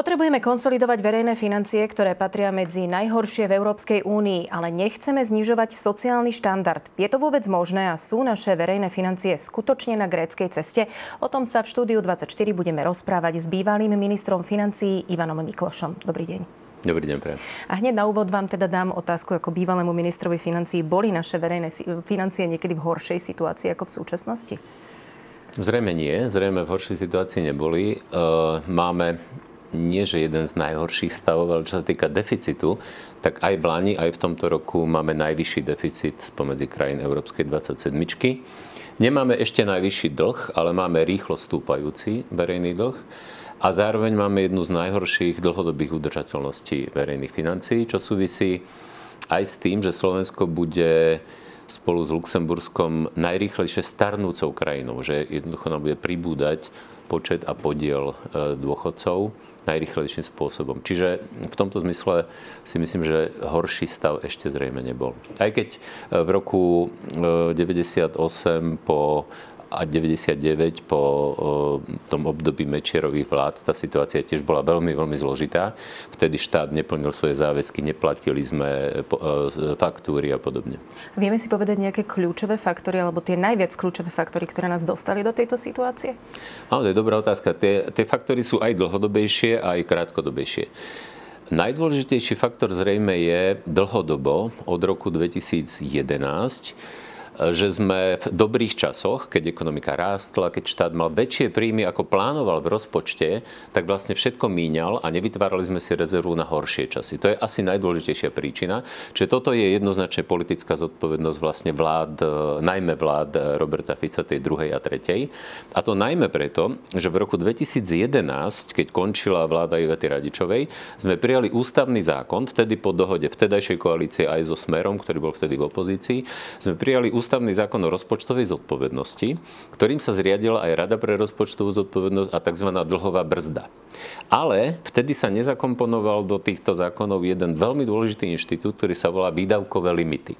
Potrebujeme konsolidovať verejné financie, ktoré patria medzi najhoršie v Európskej únii, ale nechceme znižovať sociálny štandard. Je to vôbec možné a sú naše verejné financie skutočne na gréckej ceste? O tom sa v štúdiu 24 budeme rozprávať s bývalým ministrom financií Ivanom Miklošom. Dobrý deň. Dobrý deň, pre. A hneď na úvod vám teda dám otázku ako bývalému ministrovi financií. Boli naše verejné financie niekedy v horšej situácii ako v súčasnosti? Zrejme nie, zrejme v horšej situácii neboli. E, máme nie že jeden z najhorších stavov, ale čo sa týka deficitu, tak aj v Lani, aj v tomto roku máme najvyšší deficit spomedzi krajín Európskej 27. Nemáme ešte najvyšší dlh, ale máme rýchlo stúpajúci verejný dlh a zároveň máme jednu z najhorších dlhodobých udržateľností verejných financií, čo súvisí aj s tým, že Slovensko bude spolu s Luxemburskom najrýchlejšie starnúcou krajinou, že jednoducho nám bude pribúdať počet a podiel e, dôchodcov najrychlejším spôsobom. Čiže v tomto zmysle si myslím, že horší stav ešte zrejme nebol. Aj keď e, v roku 98 e, po a 99 po tom období Mečierových vlád tá situácia tiež bola veľmi, veľmi zložitá. Vtedy štát neplnil svoje záväzky, neplatili sme faktúry a podobne. Vieme si povedať nejaké kľúčové faktory alebo tie najviac kľúčové faktory, ktoré nás dostali do tejto situácie? Áno, to je dobrá otázka. Tie, tie faktory sú aj dlhodobejšie, aj krátkodobejšie. Najdôležitejší faktor zrejme je dlhodobo od roku 2011 že sme v dobrých časoch, keď ekonomika rástla, keď štát mal väčšie príjmy, ako plánoval v rozpočte, tak vlastne všetko míňal a nevytvárali sme si rezervu na horšie časy. To je asi najdôležitejšia príčina. Čiže toto je jednoznačne politická zodpovednosť vlastne vlád, e, najmä vlád Roberta Fica tej druhej a tretej. A to najmä preto, že v roku 2011, keď končila vláda Ivety Radičovej, sme prijali ústavný zákon, vtedy po dohode vtedajšej koalície aj so Smerom, ktorý bol vtedy v opozícii, sme prijali ústavný ústavný zákon o rozpočtovej zodpovednosti, ktorým sa zriadila aj Rada pre rozpočtovú zodpovednosť a tzv. dlhová brzda. Ale vtedy sa nezakomponoval do týchto zákonov jeden veľmi dôležitý inštitút, ktorý sa volá výdavkové limity.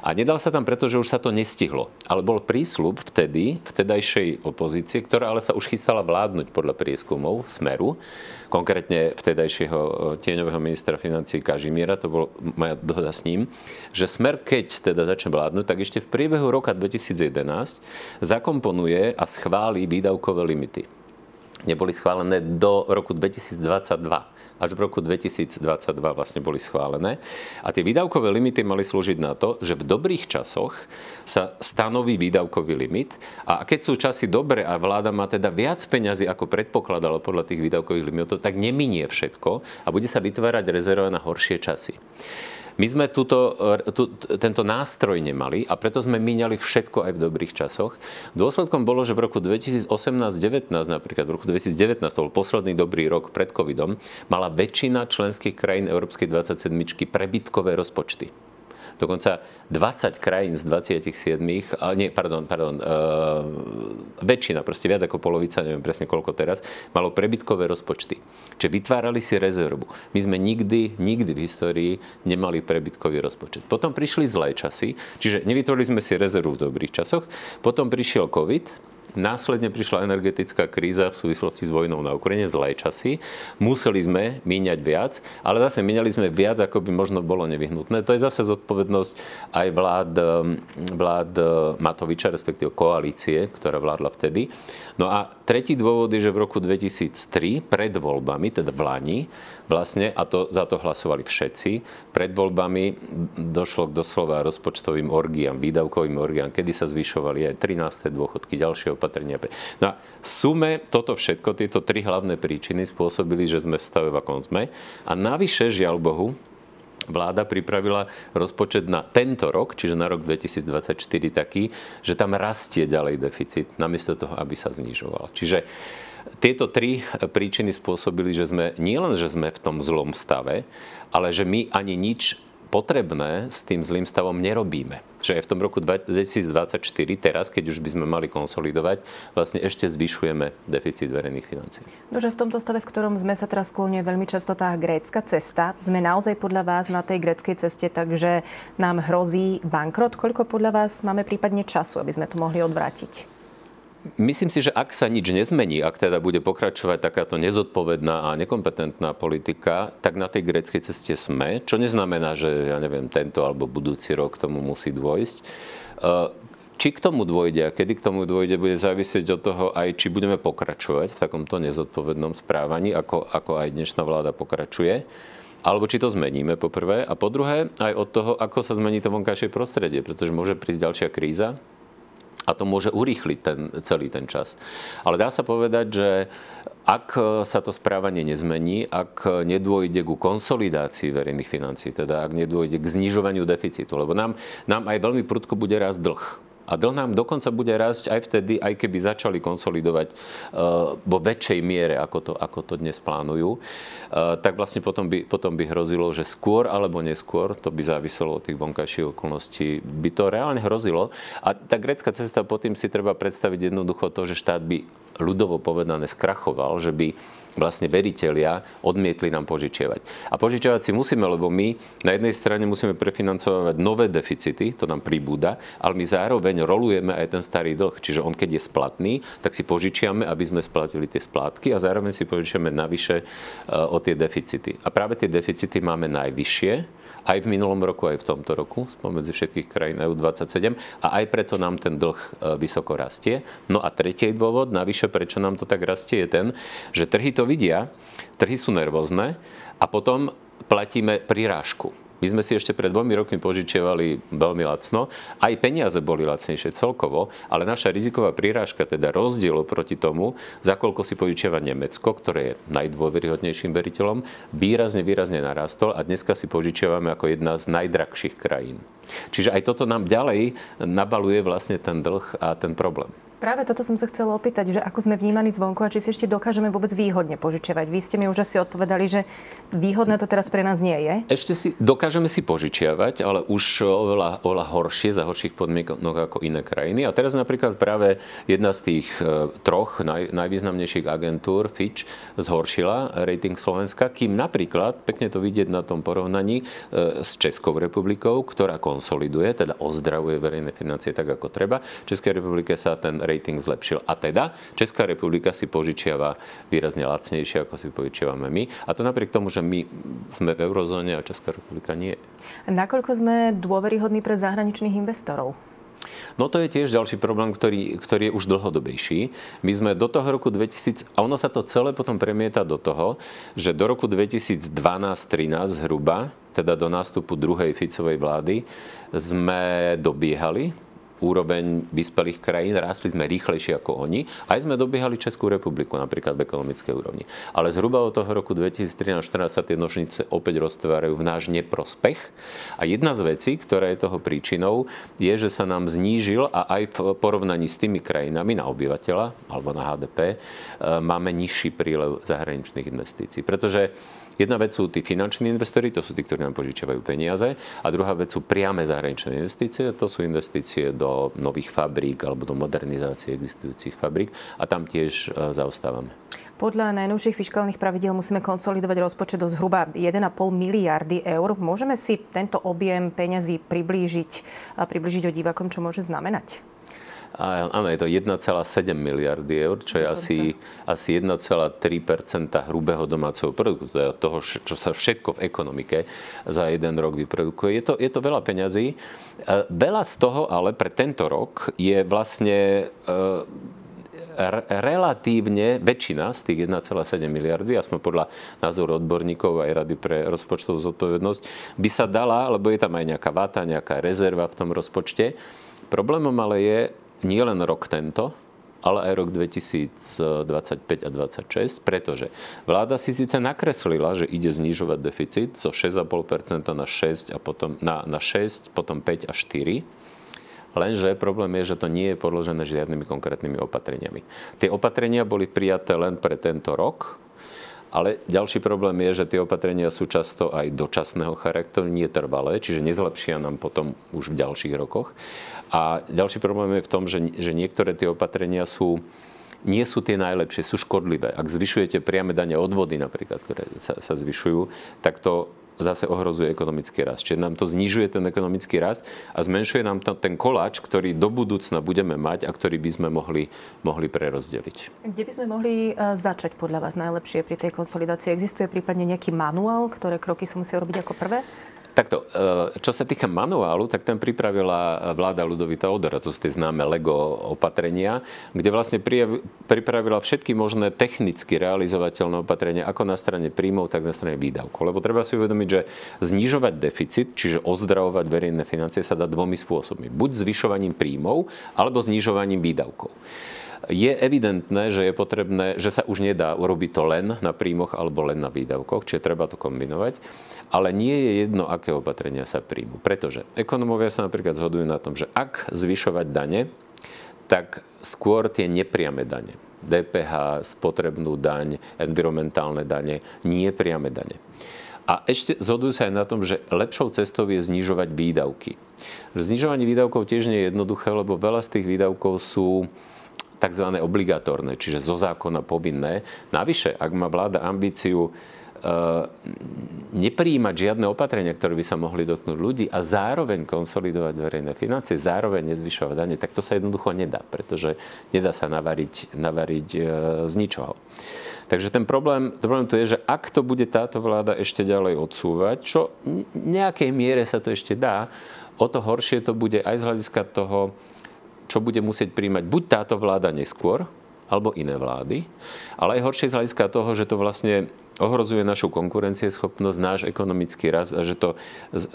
A nedal sa tam preto, že už sa to nestihlo. Ale bol prísľub vtedy, vtedajšej opozície, ktorá ale sa už chystala vládnuť podľa prieskumov Smeru, konkrétne vtedajšieho e, tieňového ministra financí Kažimiera, to bola moja dohoda s ním, že Smer, keď teda začne vládnuť, tak ešte v priebehu roka 2011 zakomponuje a schváli výdavkové limity neboli schválené do roku 2022 až v roku 2022 vlastne boli schválené. A tie výdavkové limity mali slúžiť na to, že v dobrých časoch sa stanoví výdavkový limit a keď sú časy dobré a vláda má teda viac peňazí, ako predpokladalo podľa tých výdavkových limitov, tak neminie všetko a bude sa vytvárať rezerva na horšie časy. My sme túto, tú, tento nástroj nemali a preto sme míňali všetko aj v dobrých časoch. Dôsledkom bolo, že v roku 2018-19, napríklad v roku 2019, to bol posledný dobrý rok pred covidom, mala väčšina členských krajín Európskej 27 prebytkové rozpočty. Dokonca 20 krajín z 27, ale nie, pardon, pardon, uh, väčšina, proste viac ako polovica, neviem presne koľko teraz, malo prebytkové rozpočty. Čiže vytvárali si rezervu. My sme nikdy, nikdy v histórii nemali prebytkový rozpočet. Potom prišli zlé časy, čiže nevytvorili sme si rezervu v dobrých časoch. Potom prišiel COVID, Následne prišla energetická kríza v súvislosti s vojnou na Ukrajine, zlé časy. Museli sme míňať viac, ale zase míňali sme viac, ako by možno bolo nevyhnutné. To je zase zodpovednosť aj vlád, vlád Matoviča, respektíve koalície, ktorá vládla vtedy. No a tretí dôvod je, že v roku 2003, pred voľbami, teda v Lani, vlastne, a to, za to hlasovali všetci, pred voľbami došlo k doslova rozpočtovým orgiám, výdavkovým orgiám, kedy sa zvyšovali aj 13. dôchodky, ďalšie opatrenia. No a sume toto všetko, tieto tri hlavné príčiny spôsobili, že sme v stave, v akom sme. A navyše, žiaľ Bohu, vláda pripravila rozpočet na tento rok, čiže na rok 2024 taký, že tam rastie ďalej deficit, namiesto toho, aby sa znižoval. Čiže tieto tri príčiny spôsobili, že sme nielen, že sme v tom zlom stave, ale že my ani nič potrebné s tým zlým stavom nerobíme. Že aj v tom roku 2024, teraz, keď už by sme mali konsolidovať, vlastne ešte zvyšujeme deficit verejných financií. Nože v tomto stave, v ktorom sme sa teraz sklonuje veľmi často tá grécka cesta, sme naozaj podľa vás na tej gréckej ceste, takže nám hrozí bankrot. Koľko podľa vás máme prípadne času, aby sme to mohli odvrátiť? Myslím si, že ak sa nič nezmení, ak teda bude pokračovať takáto nezodpovedná a nekompetentná politika, tak na tej gréckej ceste sme, čo neznamená, že ja neviem, tento alebo budúci rok tomu musí dôjsť. Či k tomu dôjde a kedy k tomu dôjde, bude závisieť od toho aj, či budeme pokračovať v takomto nezodpovednom správaní, ako, ako aj dnešná vláda pokračuje alebo či to zmeníme po prvé a po druhé aj od toho, ako sa zmení to vonkajšie prostredie, pretože môže prísť ďalšia kríza, a to môže urýchliť ten, celý ten čas. Ale dá sa povedať, že ak sa to správanie nezmení, ak nedôjde ku konsolidácii verejných financií, teda ak nedôjde k znižovaniu deficitu, lebo nám, nám aj veľmi prudko bude rásť dlh. A dlh nám dokonca bude rásť aj vtedy, aj keby začali konsolidovať uh, vo väčšej miere, ako to, ako to dnes plánujú. Uh, tak vlastne potom by, potom by hrozilo, že skôr alebo neskôr, to by záviselo od tých vonkajších okolností, by to reálne hrozilo. A tá grecká cesta, pod tým si treba predstaviť jednoducho to, že štát by ľudovo povedané skrachoval, že by vlastne veriteľia odmietli nám požičiavať. A požičiavať si musíme, lebo my na jednej strane musíme prefinancovať nové deficity, to nám pribúda, ale my zároveň rolujeme aj ten starý dlh. Čiže on keď je splatný, tak si požičiame, aby sme splatili tie splátky a zároveň si požičiame navyše eh, o tie deficity. A práve tie deficity máme najvyššie, aj v minulom roku, aj v tomto roku, spomedzi všetkých krajín EU27 a aj preto nám ten dlh e, vysoko rastie. No a tretí dôvod, navyše prečo nám to tak rastie, je ten, že trhy to vidia, trhy sú nervózne a potom platíme prirážku. My sme si ešte pred dvomi rokmi požičiavali veľmi lacno. Aj peniaze boli lacnejšie celkovo, ale naša riziková prírážka, teda rozdiel proti tomu, za koľko si požičiava Nemecko, ktoré je najdôveryhodnejším veriteľom, výrazne, výrazne narastol a dneska si požičiavame ako jedna z najdrahších krajín. Čiže aj toto nám ďalej nabaluje vlastne ten dlh a ten problém. Práve toto som sa chcela opýtať, že ako sme vnímaní zvonku a či si ešte dokážeme vôbec výhodne požičiavať. Vy ste mi už asi odpovedali, že výhodné to teraz pre nás nie je. Ešte si dokážeme si požičiavať, ale už oveľa, oveľa horšie, za horších podmienok ako iné krajiny. A teraz napríklad práve jedna z tých e, troch naj, najvýznamnejších agentúr, Fitch, zhoršila rating Slovenska, kým napríklad, pekne to vidieť na tom porovnaní e, s Českou republikou, ktorá konsoliduje, teda ozdravuje verejné financie tak, ako treba. Českej republike sa ten rating zlepšil. A teda Česká republika si požičiava výrazne lacnejšie, ako si požičiavame my. A to napriek tomu, že my sme v eurozóne a Česká republika nie. Nakoľko sme dôveryhodní pre zahraničných investorov? No to je tiež ďalší problém, ktorý, ktorý je už dlhodobejší. My sme do toho roku 2000, a ono sa to celé potom premieta do toho, že do roku 2012-13 zhruba, teda do nástupu druhej Ficovej vlády, sme dobiehali úroveň vyspelých krajín, rástli sme rýchlejšie ako oni, aj sme dobiehali Českú republiku napríklad v ekonomickej úrovni. Ale zhruba od toho roku 2013-2014 sa tie nožnice opäť roztvárajú v náš neprospech. A jedna z vecí, ktorá je toho príčinou, je, že sa nám znížil a aj v porovnaní s tými krajinami na obyvateľa alebo na HDP e, máme nižší prílev zahraničných investícií. Pretože Jedna vec sú tí finanční investori, to sú tí, ktorí nám požičiavajú peniaze. A druhá vec sú priame zahraničné investície, to sú investície do nových fabrík alebo do modernizácie existujúcich fabrík. A tam tiež e, zaostávame. Podľa najnovších fiskálnych pravidel musíme konsolidovať rozpočet do zhruba 1,5 miliardy eur. Môžeme si tento objem peňazí priblížiť, priblížiť o divákom, čo môže znamenať? Áno, je to 1,7 miliardy eur, čo je asi, asi 1,3% hrubého domáceho produktu, teda toho, čo sa všetko v ekonomike za jeden rok vyprodukuje. Je to, je to veľa peňazí. E, veľa z toho ale pre tento rok je vlastne e, relatívne väčšina z tých 1,7 miliardy, aspoň podľa názoru odborníkov aj Rady pre rozpočtovú zodpovednosť, by sa dala, lebo je tam aj nejaká váta, nejaká rezerva v tom rozpočte. Problémom ale je, nie len rok tento, ale aj rok 2025 a 2026, pretože vláda si síce nakreslila, že ide znižovať deficit zo 6,5% na 6 a potom na, na 6, potom 5 a 4. Lenže problém je, že to nie je podložené žiadnymi konkrétnymi opatreniami. Tie opatrenia boli prijaté len pre tento rok, ale ďalší problém je, že tie opatrenia sú často aj dočasného charakteru, nie trvalé, čiže nezlepšia nám potom už v ďalších rokoch. A ďalší problém je v tom, že, že niektoré tie opatrenia sú nie sú tie najlepšie, sú škodlivé. Ak zvyšujete priame dane odvody napríklad, ktoré sa, sa zvyšujú, tak to zase ohrozuje ekonomický rast. Čiže nám to znižuje ten ekonomický rast a zmenšuje nám ten koláč, ktorý do budúcna budeme mať a ktorý by sme mohli, mohli prerozdeliť. Kde by sme mohli e, začať podľa vás najlepšie pri tej konsolidácii? Existuje prípadne nejaký manuál, ktoré kroky sa musia robiť ako prvé? Takto, e, čo sa týka manuálu, tak ten pripravila vláda Ludovita Odora, to sú tie známe LEGO opatrenia, kde vlastne pripravila všetky možné technicky realizovateľné opatrenia, ako na strane príjmov, tak na strane výdavkov. Lebo treba si uvedomiť, že znižovať deficit, čiže ozdravovať verejné financie, sa dá dvomi spôsobmi. Buď zvyšovaním príjmov, alebo znižovaním výdavkov je evidentné, že je potrebné, že sa už nedá urobiť to len na príjmoch alebo len na výdavkoch, čiže treba to kombinovať. Ale nie je jedno, aké opatrenia sa príjmu. Pretože ekonomovia sa napríklad zhodujú na tom, že ak zvyšovať dane, tak skôr tie nepriame dane. DPH, spotrebnú daň, environmentálne dane, nie priame dane. A ešte zhodujú sa aj na tom, že lepšou cestou je znižovať výdavky. Znižovanie výdavkov tiež nie je jednoduché, lebo veľa z tých výdavkov sú tzv. obligatórne, čiže zo zákona povinné. Navyše, ak má vláda ambíciu Eh, nepríjmať žiadne opatrenia, ktoré by sa mohli dotknúť ľudí a zároveň konsolidovať verejné financie, zároveň nezvyšovať dane, tak to sa jednoducho nedá, pretože nedá sa navariť, navariť eh, z ničoho. Takže ten problém, problém to je, že ak to bude táto vláda ešte ďalej odsúvať, čo v nejakej miere sa to ešte dá, o to horšie to bude aj z hľadiska toho, čo bude musieť príjmať buď táto vláda neskôr, alebo iné vlády, ale aj horšie z hľadiska toho, že to vlastne ohrozuje našu konkurencieschopnosť, náš ekonomický rast a že to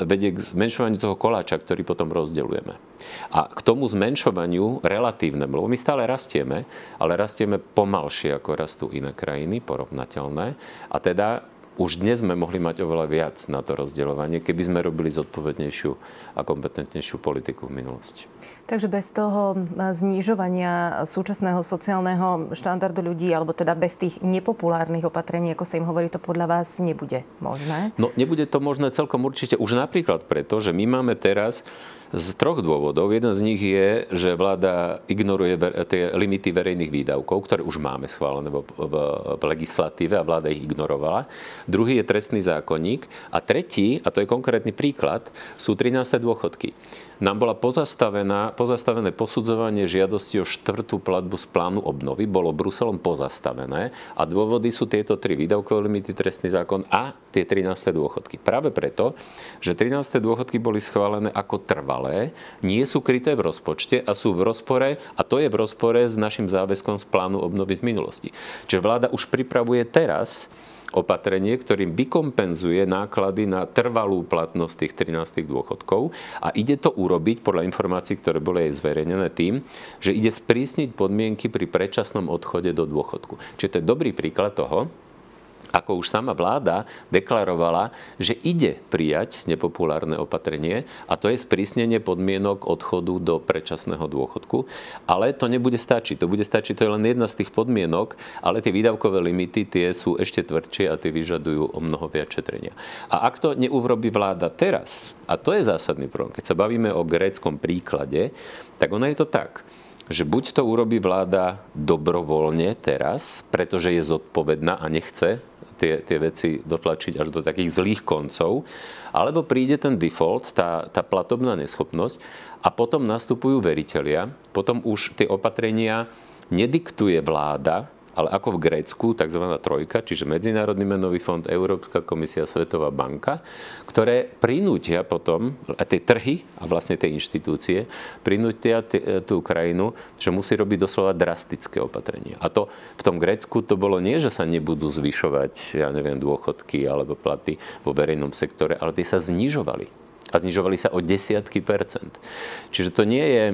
vedie k zmenšovaniu toho koláča, ktorý potom rozdeľujeme. A k tomu zmenšovaniu relatívnemu, lebo my stále rastieme, ale rastieme pomalšie ako rastú iné krajiny, porovnateľné. A teda už dnes sme mohli mať oveľa viac na to rozdeľovanie, keby sme robili zodpovednejšiu a kompetentnejšiu politiku v minulosti. Takže bez toho znižovania súčasného sociálneho štandardu ľudí, alebo teda bez tých nepopulárnych opatrení, ako sa im hovorí, to podľa vás nebude možné? No, nebude to možné celkom určite. Už napríklad preto, že my máme teraz z troch dôvodov. Jeden z nich je, že vláda ignoruje tie limity verejných výdavkov, ktoré už máme schválené v, v, v legislatíve a vláda ich ignorovala. Druhý je trestný zákonník. A tretí, a to je konkrétny príklad, sú 13. dôchodky nám bola pozastavená, pozastavené posudzovanie žiadosti o štvrtú platbu z plánu obnovy, bolo Bruselom pozastavené a dôvody sú tieto tri výdavkové limity, trestný zákon a tie 13. dôchodky. Práve preto, že 13. dôchodky boli schválené ako trvalé, nie sú kryté v rozpočte a sú v rozpore, a to je v rozpore s našim záväzkom z plánu obnovy z minulosti. Čiže vláda už pripravuje teraz opatrenie, ktorým vykompenzuje náklady na trvalú platnosť tých 13 dôchodkov a ide to urobiť podľa informácií, ktoré boli aj zverejnené tým, že ide sprísniť podmienky pri predčasnom odchode do dôchodku. Čiže to je dobrý príklad toho, ako už sama vláda deklarovala, že ide prijať nepopulárne opatrenie a to je sprísnenie podmienok odchodu do predčasného dôchodku. Ale to nebude stačiť. To bude stačiť, to je len jedna z tých podmienok, ale tie výdavkové limity tie sú ešte tvrdšie a tie vyžadujú o mnoho viac šetrenia. A ak to neurobí vláda teraz, a to je zásadný problém, keď sa bavíme o gréckom príklade, tak ono je to tak, že buď to urobí vláda dobrovoľne teraz, pretože je zodpovedná a nechce tie, tie veci dotlačiť až do takých zlých koncov, alebo príde ten default, tá, tá platobná neschopnosť a potom nastupujú veriteľia, potom už tie opatrenia nediktuje vláda, ale ako v Grécku, tzv. trojka, čiže Medzinárodný menový fond, Európska komisia, Svetová banka, ktoré prinútia potom, a tie trhy a vlastne tie inštitúcie, prinútia t- tú krajinu, že musí robiť doslova drastické opatrenia. A to v tom Grécku to bolo nie, že sa nebudú zvyšovať, ja neviem, dôchodky alebo platy vo verejnom sektore, ale tie sa znižovali. A znižovali sa o desiatky percent. Čiže to nie je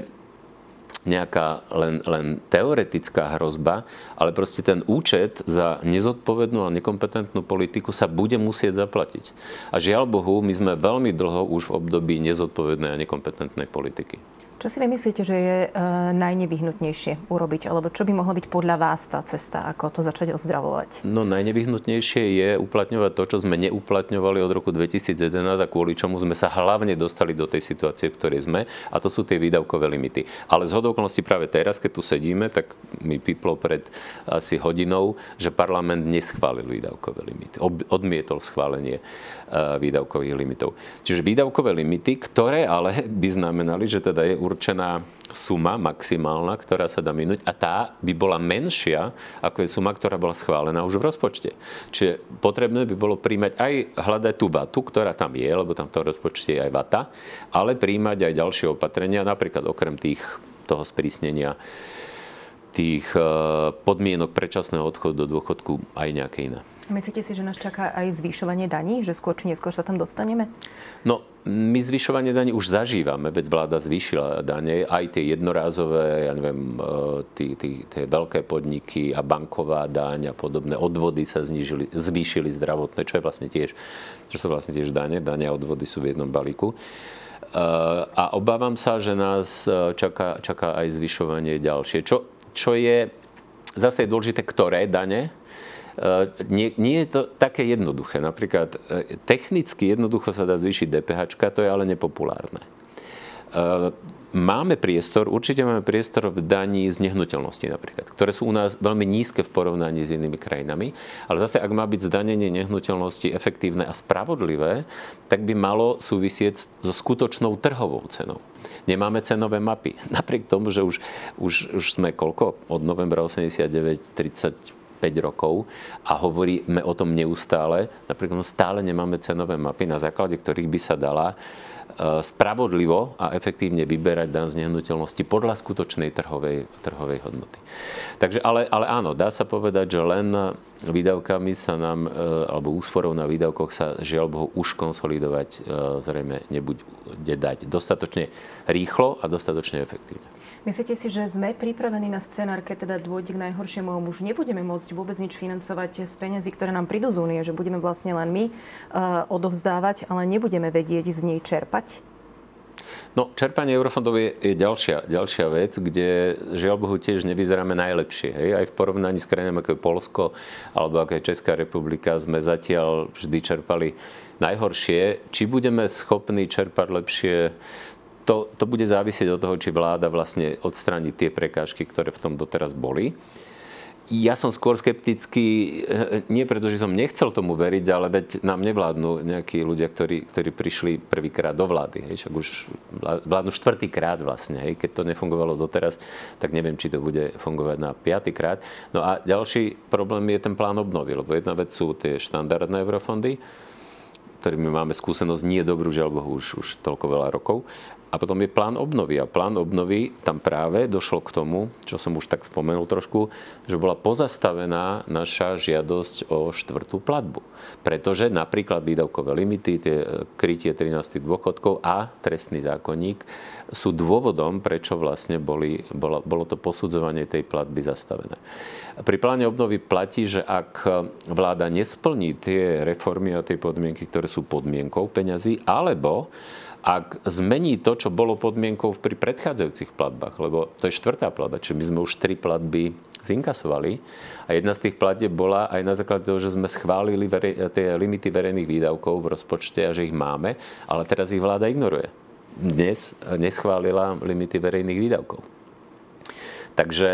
nejaká len, len teoretická hrozba, ale proste ten účet za nezodpovednú a nekompetentnú politiku sa bude musieť zaplatiť. A žiaľ Bohu, my sme veľmi dlho už v období nezodpovednej a nekompetentnej politiky. Čo si vymyslíte, že je e, najnevyhnutnejšie urobiť? Alebo čo by mohla byť podľa vás tá cesta, ako to začať ozdravovať? No najnevyhnutnejšie je uplatňovať to, čo sme neuplatňovali od roku 2011 a kvôli čomu sme sa hlavne dostali do tej situácie, v ktorej sme. A to sú tie výdavkové limity. Ale z hodovknosti práve teraz, keď tu sedíme, tak mi piplo pred asi hodinou, že parlament neschválil výdavkové limity. Odmietol schválenie e, výdavkových limitov. Čiže výdavkové limity, ktoré ale by znamenali, že teda je určená suma maximálna, ktorá sa dá minúť a tá by bola menšia, ako je suma, ktorá bola schválená už v rozpočte. Čiže potrebné by bolo príjmať aj hľadať tú vatu, ktorá tam je, lebo tam v tom rozpočte je aj vata, ale príjmať aj ďalšie opatrenia, napríklad okrem tých, toho sprísnenia tých eh, podmienok predčasného odchodu do dôchodku aj nejaké iné. Myslíte si, že nás čaká aj zvyšovanie daní? Že skôr či neskôr sa tam dostaneme? No, my zvyšovanie daní už zažívame, veď vláda zvýšila dane, aj tie jednorázové, ja neviem, e, tí, tí, tie veľké podniky a banková daň a podobné odvody sa znížili, zvýšili zdravotné, čo je vlastne tiež, čo sú vlastne tiež dane, dane a odvody sú v jednom balíku. E, a obávam sa, že nás e, čaká, čaká aj zvyšovanie ďalšie. Čo, čo je zase dôležité, ktoré dane, nie, nie je to také jednoduché. Napríklad e, technicky jednoducho sa dá zvýšiť DPH, to je ale nepopulárne. E, máme priestor, určite máme priestor v daní z nehnuteľnosti napríklad, ktoré sú u nás veľmi nízke v porovnaní s inými krajinami, ale zase ak má byť zdanenie nehnuteľnosti efektívne a spravodlivé, tak by malo súvisieť so skutočnou trhovou cenou. Nemáme cenové mapy. Napriek tomu, že už, už, už sme koľko? Od novembra 89, 30, 5 rokov a hovoríme o tom neustále. Napríklad stále nemáme cenové mapy, na základe ktorých by sa dala e, spravodlivo a efektívne vyberať dan z nehnuteľnosti podľa skutočnej trhovej, trhovej hodnoty. Takže, ale, ale áno, dá sa povedať, že len výdavkami sa nám, e, alebo úsporou na výdavkoch sa žiaľ Bohu už konsolidovať e, zrejme nebude dať dostatočne rýchlo a dostatočne efektívne. Myslíte si, že sme pripravení na scenár, keď teda dôjde k najhoršiemu a už nebudeme môcť vôbec nič financovať z peniazy, ktoré nám prídu z únie, že budeme vlastne len my uh, odovzdávať, ale nebudeme vedieť z nej čerpať? No, čerpanie eurofondov je, je ďalšia, ďalšia vec, kde žiaľ Bohu tiež nevyzeráme najlepšie. Hej? Aj v porovnaní s krajinami ako je Polsko alebo ako je Česká republika sme zatiaľ vždy čerpali najhoršie. Či budeme schopní čerpať lepšie, to, to bude závisieť od toho, či vláda vlastne odstráni tie prekážky, ktoré v tom doteraz boli. Ja som skôr skeptický, eh, nie preto, že som nechcel tomu veriť, ale veď nám nevládnu nejakí ľudia, ktorí, ktorí prišli prvýkrát do vlády. Hej, však už vládnu štvrtýkrát vlastne. Hej, keď to nefungovalo doteraz, tak neviem, či to bude fungovať na piatýkrát. No a ďalší problém je ten plán obnovy, lebo jedna vec sú tie štandardné eurofondy, ktorými máme skúsenosť nie dobrú, žiaľ Bohu, už, už toľko veľa rokov. A potom je plán obnovy. A plán obnovy tam práve došlo k tomu, čo som už tak spomenul trošku, že bola pozastavená naša žiadosť o štvrtú platbu. Pretože napríklad výdavkové limity, tie krytie 13 dôchodkov a trestný zákonník sú dôvodom, prečo vlastne boli, bolo, bolo to posudzovanie tej platby zastavené. Pri pláne obnovy platí, že ak vláda nesplní tie reformy a tie podmienky, ktoré sú podmienkou peňazí, alebo ak zmení to, čo bolo podmienkou pri predchádzajúcich platbách, lebo to je štvrtá platba, čiže my sme už tri platby zinkasovali a jedna z tých platieb bola aj na základe toho, že sme schválili verej, tie limity verejných výdavkov v rozpočte a že ich máme, ale teraz ich vláda ignoruje. Dnes neschválila limity verejných výdavkov. Takže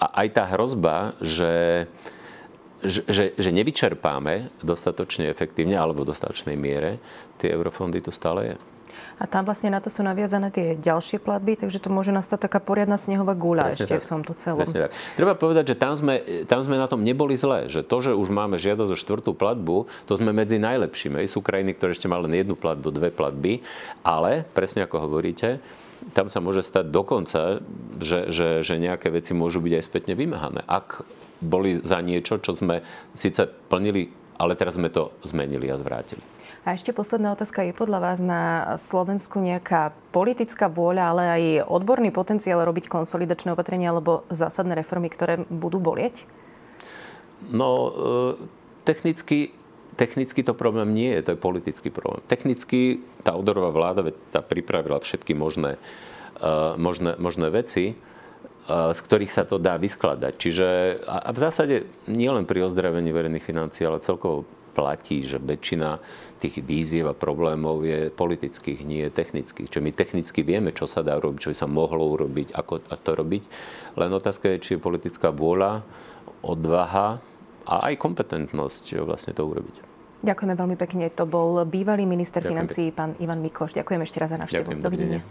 aj tá hrozba, že že, že nevyčerpáme dostatočne efektívne alebo v dostatočnej miere, tie eurofondy tu stále je. A tam vlastne na to sú naviazané tie ďalšie platby, takže to môže nastať taká poriadna snehová guľa ešte tak. v tomto celom. Presne tak. Treba povedať, že tam sme, tam sme na tom neboli zlé. Že to, že už máme žiadosť o štvrtú platbu, to sme medzi najlepšími. Sú krajiny, ktoré ešte mali len jednu platbu, dve platby, ale presne ako hovoríte, tam sa môže stať dokonca, že, že, že nejaké veci môžu byť aj spätne vymáhané. Ak boli za niečo, čo sme síce plnili, ale teraz sme to zmenili a zvrátili. A ešte posledná otázka. Je podľa vás na Slovensku nejaká politická vôľa, ale aj odborný potenciál robiť konsolidačné opatrenia alebo zásadné reformy, ktoré budú bolieť? No, e, technicky, technicky to problém nie je, to je politický problém. Technicky tá Odorová vláda tá pripravila všetky možné možné, možné veci, z ktorých sa to dá vyskladať. Čiže a v zásade nie len pri ozdravení verejných financií, ale celkovo platí, že väčšina tých víziev a problémov je politických, nie technických. Čiže my technicky vieme, čo sa dá robiť, čo by sa mohlo urobiť, ako to robiť. Len otázka je, či je politická vôľa, odvaha a aj kompetentnosť vlastne to urobiť. Ďakujeme veľmi pekne. To bol bývalý minister financí, pán Ivan Mikloš. Ďakujem ešte raz za návštevu. Dovidenia.